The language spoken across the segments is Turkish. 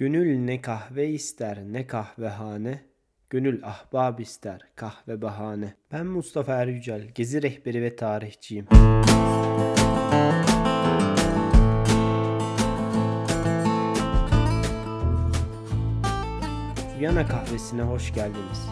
Gönül ne kahve ister ne kahvehane, Gönül ahbab ister kahve bahane. Ben Mustafa Er Yücel, gezi rehberi ve tarihçiyim. Viyana kahvesine hoş geldiniz.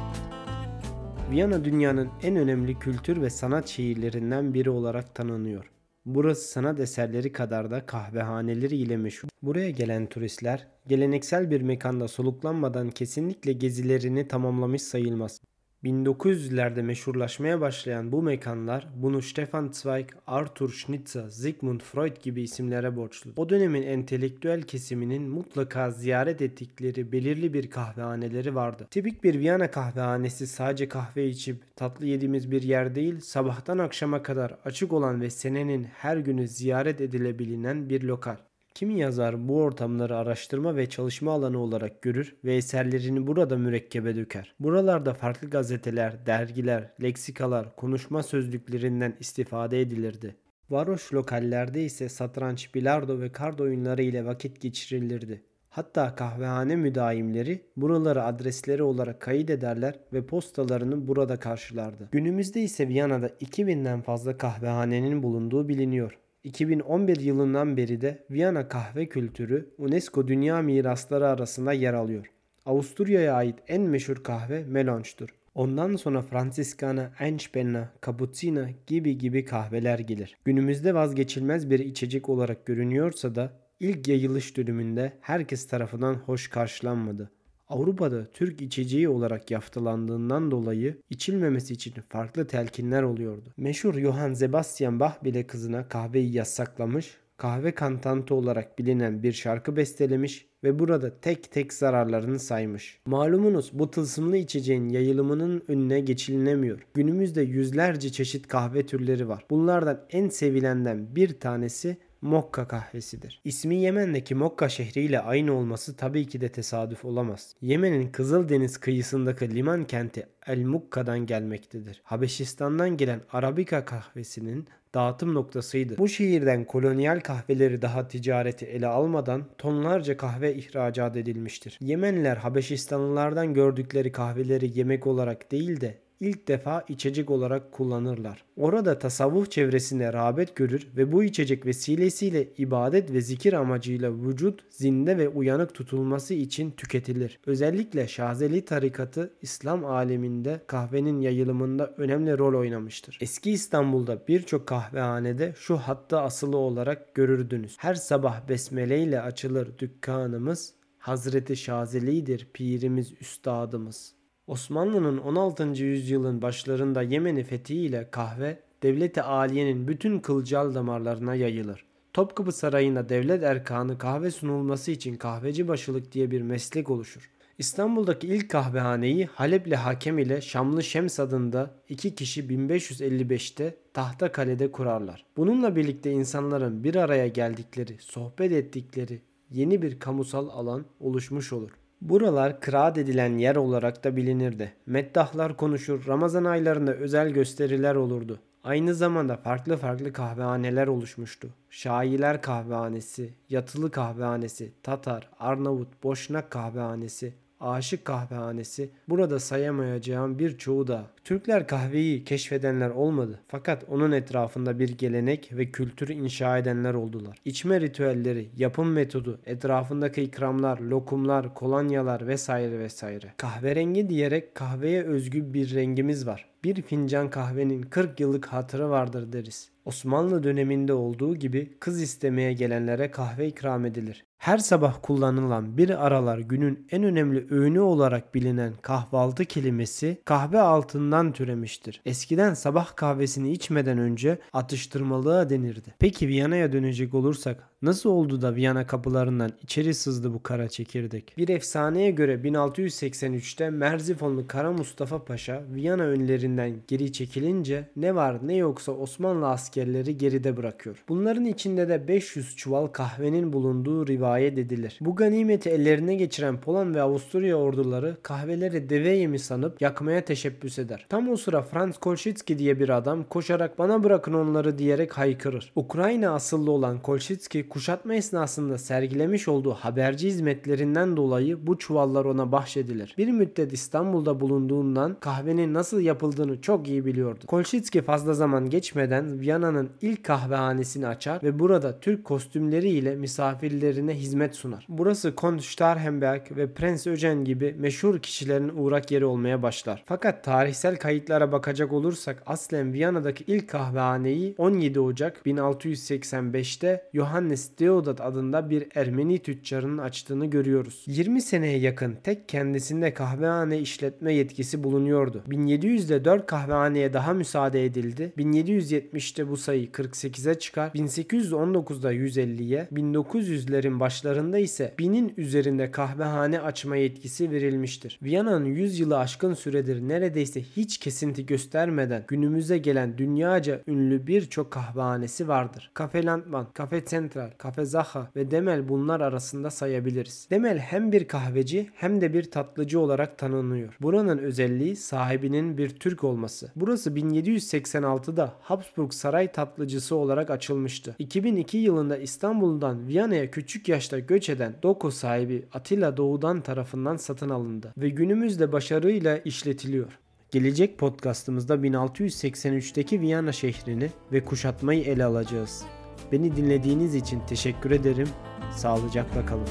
Viyana dünyanın en önemli kültür ve sanat şehirlerinden biri olarak tanınıyor. Burası sanat eserleri kadar da kahvehaneleri ile meşhur. Buraya gelen turistler geleneksel bir mekanda soluklanmadan kesinlikle gezilerini tamamlamış sayılmaz. 1900'lerde meşhurlaşmaya başlayan bu mekanlar bunu Stefan Zweig, Arthur Schnitzer, Sigmund Freud gibi isimlere borçlu. O dönemin entelektüel kesiminin mutlaka ziyaret ettikleri belirli bir kahvehaneleri vardı. Tipik bir Viyana kahvehanesi sadece kahve içip tatlı yediğimiz bir yer değil, sabahtan akşama kadar açık olan ve senenin her günü ziyaret edilebilinen bir lokal. Kimi yazar bu ortamları araştırma ve çalışma alanı olarak görür ve eserlerini burada mürekkebe döker. Buralarda farklı gazeteler, dergiler, leksikalar, konuşma sözlüklerinden istifade edilirdi. Varoş lokallerde ise satranç, bilardo ve kart oyunları ile vakit geçirilirdi. Hatta kahvehane müdaimleri buraları adresleri olarak kayıt ederler ve postalarını burada karşılardı. Günümüzde ise Viyana'da 2000'den fazla kahvehanenin bulunduğu biliniyor. 2011 yılından beri de Viyana kahve kültürü UNESCO Dünya Mirasları arasında yer alıyor. Avusturya'ya ait en meşhur kahve Melange'dur. Ondan sonra Franziskana, Einspenna, Cappuccino gibi gibi kahveler gelir. Günümüzde vazgeçilmez bir içecek olarak görünüyorsa da ilk yayılış döneminde herkes tarafından hoş karşılanmadı. Avrupa'da Türk içeceği olarak yaftalandığından dolayı içilmemesi için farklı telkinler oluyordu. Meşhur Johann Sebastian Bach bile kızına kahveyi yasaklamış, kahve kantantı olarak bilinen bir şarkı bestelemiş ve burada tek tek zararlarını saymış. Malumunuz bu tılsımlı içeceğin yayılımının önüne geçilinemiyor. Günümüzde yüzlerce çeşit kahve türleri var. Bunlardan en sevilenden bir tanesi Mokka kahvesidir. İsmi Yemen'deki Mokka şehriyle aynı olması tabii ki de tesadüf olamaz. Yemen'in Kızıldeniz kıyısındaki liman kenti El Mukka'dan gelmektedir. Habeşistan'dan gelen Arabika kahvesinin dağıtım noktasıydı. Bu şehirden kolonyal kahveleri daha ticareti ele almadan tonlarca kahve ihracat edilmiştir. Yemenliler Habeşistanlılardan gördükleri kahveleri yemek olarak değil de ilk defa içecek olarak kullanırlar. Orada tasavvuf çevresinde rağbet görür ve bu içecek vesilesiyle ibadet ve zikir amacıyla vücut zinde ve uyanık tutulması için tüketilir. Özellikle Şazeli tarikatı İslam aleminde kahvenin yayılımında önemli rol oynamıştır. Eski İstanbul'da birçok kahvehanede şu hatta asılı olarak görürdünüz. Her sabah besmele ile açılır dükkanımız, Hazreti Şazeli'dir pirimiz üstadımız. Osmanlı'nın 16. yüzyılın başlarında Yemen'i fethiyle kahve devleti aliyenin bütün kılcal damarlarına yayılır. Topkapı Sarayı'nda devlet erkanı kahve sunulması için kahveci başılık diye bir meslek oluşur. İstanbul'daki ilk kahvehaneyi Halepli Hakem ile Şamlı Şems adında iki kişi 1555'te Tahta Kale'de kurarlar. Bununla birlikte insanların bir araya geldikleri, sohbet ettikleri yeni bir kamusal alan oluşmuş olur. Buralar kıraat edilen yer olarak da bilinirdi. Meddahlar konuşur, Ramazan aylarında özel gösteriler olurdu. Aynı zamanda farklı farklı kahvehaneler oluşmuştu. Şahiler kahvehanesi, Yatılı kahvehanesi, Tatar, Arnavut, Boşnak kahvehanesi, Aşık kahvehanesi, burada sayamayacağım birçoğu da. Türkler kahveyi keşfedenler olmadı fakat onun etrafında bir gelenek ve kültür inşa edenler oldular. İçme ritüelleri, yapım metodu, etrafındaki ikramlar, lokumlar, kolonyalar vesaire vesaire. Kahverengi diyerek kahveye özgü bir rengimiz var. Bir fincan kahvenin 40 yıllık hatırı vardır deriz. Osmanlı döneminde olduğu gibi kız istemeye gelenlere kahve ikram edilir. Her sabah kullanılan bir aralar günün en önemli öğünü olarak bilinen kahvaltı kelimesi kahve altından türemiştir. Eskiden sabah kahvesini içmeden önce atıştırmalığa denirdi. Peki Viyana'ya dönecek olursak nasıl oldu da Viyana kapılarından içeri sızdı bu kara çekirdek? Bir efsaneye göre 1683'te Merzifonlu Kara Mustafa Paşa Viyana önlerinden geri çekilince ne var ne yoksa Osmanlı askerleri geride bırakıyor. Bunların içinde de 500 çuval kahvenin bulunduğu rivayet edilir. Bu ganimeti ellerine geçiren Poland ve Avusturya orduları kahveleri deve yemi sanıp yakmaya teşebbüs eder. Tam o sıra Franz Kolchitski diye bir adam koşarak bana bırakın onları diyerek haykırır. Ukrayna asıllı olan Kolchitski kuşatma esnasında sergilemiş olduğu haberci hizmetlerinden dolayı bu çuvallar ona bahşedilir. Bir müddet İstanbul'da bulunduğundan kahvenin nasıl yapıldığını çok iyi biliyordu. Kolchitski fazla zaman geçmeden Viyana'nın ilk kahvehanesini açar ve burada Türk kostümleriyle misafirlerine hizmet sunar. Burası Kont Starhemberg ve Prens Öjen gibi meşhur kişilerin uğrak yeri olmaya başlar. Fakat tarihsel kayıtlara bakacak olursak aslen Viyana'daki ilk kahvehaneyi 17 Ocak 1685'te Johannes Deodat adında bir Ermeni tüccarının açtığını görüyoruz. 20 seneye yakın tek kendisinde kahvehane işletme yetkisi bulunuyordu. 1700'de 4 kahvehaneye daha müsaade edildi. 1770'te bu sayı 48'e çıkar. 1819'da 150'ye, 1900'lerin başlarında ise 1000'in üzerinde kahvehane açma yetkisi verilmiştir. Viyana'nın 100 yılı aşkın süredir neredeyse hiç kesinti göstermeden günümüze gelen dünyaca ünlü birçok kahvehanesi vardır. Cafe Landman, Cafe Central, Cafe Zaha ve Demel bunlar arasında sayabiliriz. Demel hem bir kahveci hem de bir tatlıcı olarak tanınıyor. Buranın özelliği sahibinin bir Türk olması. Burası 1786'da Habsburg saray tatlıcısı olarak açılmıştı. 2002 yılında İstanbul'dan Viyana'ya küçük yaşta göç eden Doko sahibi Atilla Doğudan tarafından satın alındı ve günümüzde başarıyla işletiliyor. Gelecek podcastımızda 1683'teki Viyana şehrini ve kuşatmayı ele alacağız. Beni dinlediğiniz için teşekkür ederim. Sağlıcakla kalın.